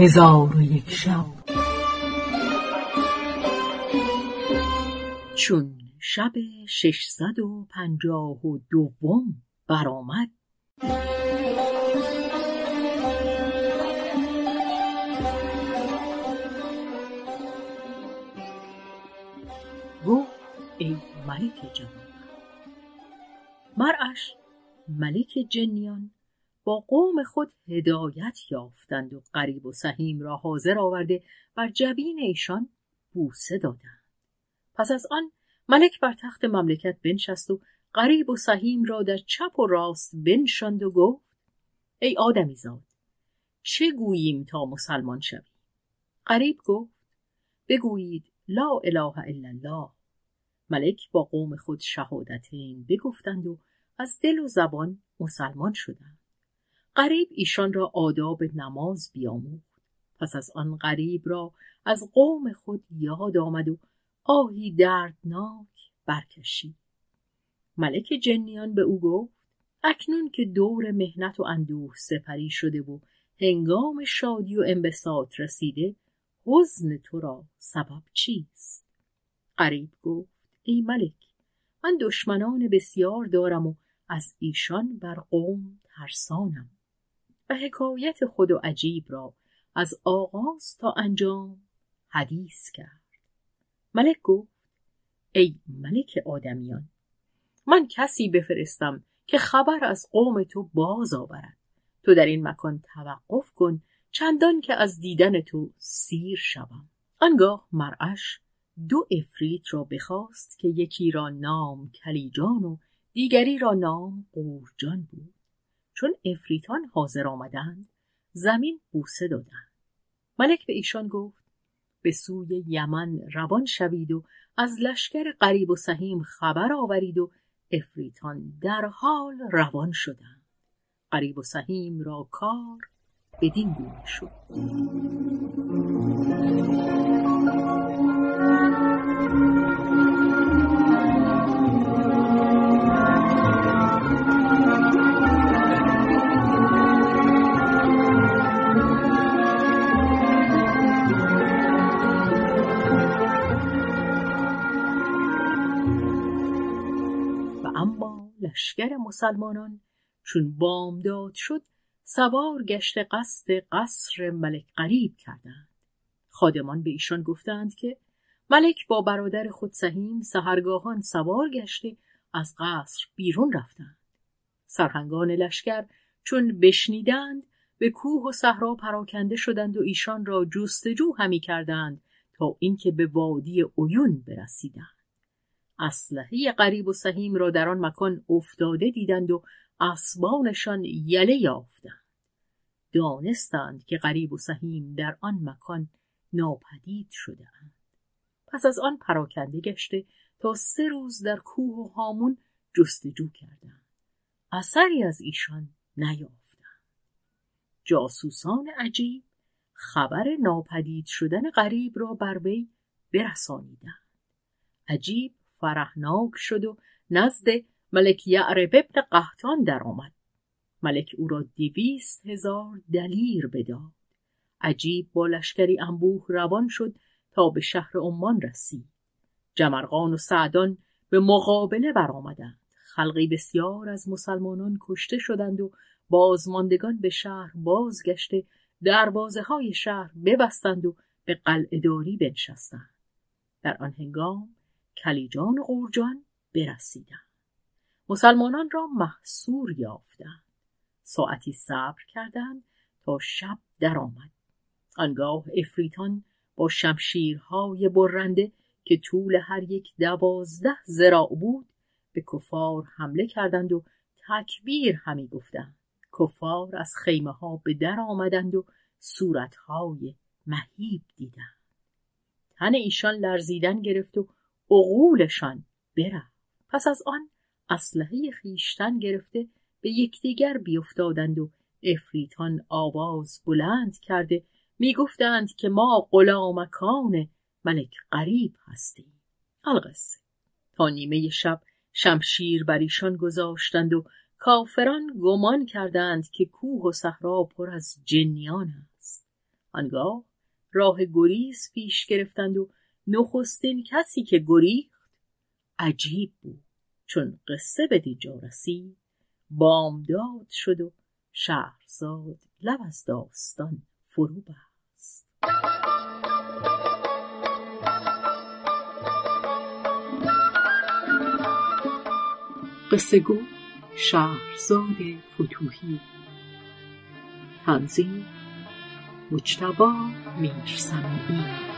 هزار و یک شب. چون شب ششصد و پنجاه و دوم برآمد. گفت ای ملک جوان مرعش ملک جنیان با قوم خود هدایت یافتند و قریب و سهیم را حاضر آورده بر جبین ایشان بوسه دادند. پس از آن ملک بر تخت مملکت بنشست و قریب و سهیم را در چپ و راست بنشاند و گفت ای آدمی زاد چه گوییم تا مسلمان شویم قریب گفت بگویید لا اله الا الله. ملک با قوم خود شهادتین بگفتند و از دل و زبان مسلمان شدند. قریب ایشان را آداب نماز بیاموخت. پس از آن غریب را از قوم خود یاد آمد و آهی دردناک برکشید. ملک جنیان به او گفت اکنون که دور مهنت و اندوه سپری شده و هنگام شادی و انبساط رسیده حزن تو را سبب چیست؟ قریب گفت ای ملک من دشمنان بسیار دارم و از ایشان بر قوم ترسانم. و حکایت خود و عجیب را از آغاز تا انجام حدیث کرد. ملک گفت ای ملک آدمیان من کسی بفرستم که خبر از قوم تو باز آورد. تو در این مکان توقف کن چندان که از دیدن تو سیر شوم. آنگاه مرعش دو افریت را بخواست که یکی را نام کلیجان و دیگری را نام قورجان بود. چون افریتان حاضر آمدند زمین بوسه دادند. ملک به ایشان گفت به سوی یمن روان شوید و از لشکر قریب و سهیم خبر آورید و افریتان در حال روان شدند. قریب و سهیم را کار بدین گونه شد. لشکر مسلمانان چون بامداد شد سوار گشت قصد قصر ملک قریب کردند. خادمان به ایشان گفتند که ملک با برادر خود سهیم سهرگاهان سوار گشته از قصر بیرون رفتند. سرهنگان لشکر چون بشنیدند به کوه و صحرا پراکنده شدند و ایشان را جستجو همی کردند تا اینکه به وادی عیون برسیدند. اسلحه قریب و سهیم را در آن مکان افتاده دیدند و اسبانشان یله یافتند. دانستند که قریب و سهیم در آن مکان ناپدید شدهاند. پس از آن پراکنده گشته تا سه روز در کوه و هامون جستجو کردند. اثری از ایشان نیافتند. جاسوسان عجیب خبر ناپدید شدن غریب را بر وی برسانیدند. عجیب فرهناک شد و نزد ملک یعرب ابن قهتان درآمد. ملک او را دویست هزار دلیر بداد. عجیب با لشکری انبوه روان شد تا به شهر عمان رسید. جمرغان و سعدان به مقابله برآمدند. خلقی بسیار از مسلمانان کشته شدند و بازماندگان به شهر بازگشته دروازه های شهر ببستند و به قلعهداری بنشستند. در آن هنگام کلیجان و قورجان برسیدند. مسلمانان را محصور یافتند. ساعتی صبر کردند تا شب درآمد. آنگاه افریتان با شمشیرهای برنده که طول هر یک دوازده زراع بود به کفار حمله کردند و تکبیر همی گفتند. کفار از خیمه ها به در آمدند و صورتهای مهیب دیدند. تن ایشان لرزیدن گرفت و عقولشان برفت. پس از آن اسلحه خیشتن گرفته به یکدیگر بیفتادند و افریتان آواز بلند کرده می‌گفتند که ما غلامکان ملک قریب هستیم. القصه. تا نیمه شب شمشیر بر ایشان گذاشتند و کافران گمان کردند که کوه و صحرا پر از جنیان است. آنگاه راه گریز پیش گرفتند و نخستین کسی که گریخت عجیب بود. چون قصه به دینجا رسید بامداد شد و شهرزاد لب از داستان فرو بست. قصه گو شهرزاد فتوهی تنظیم مجتبا میرسمی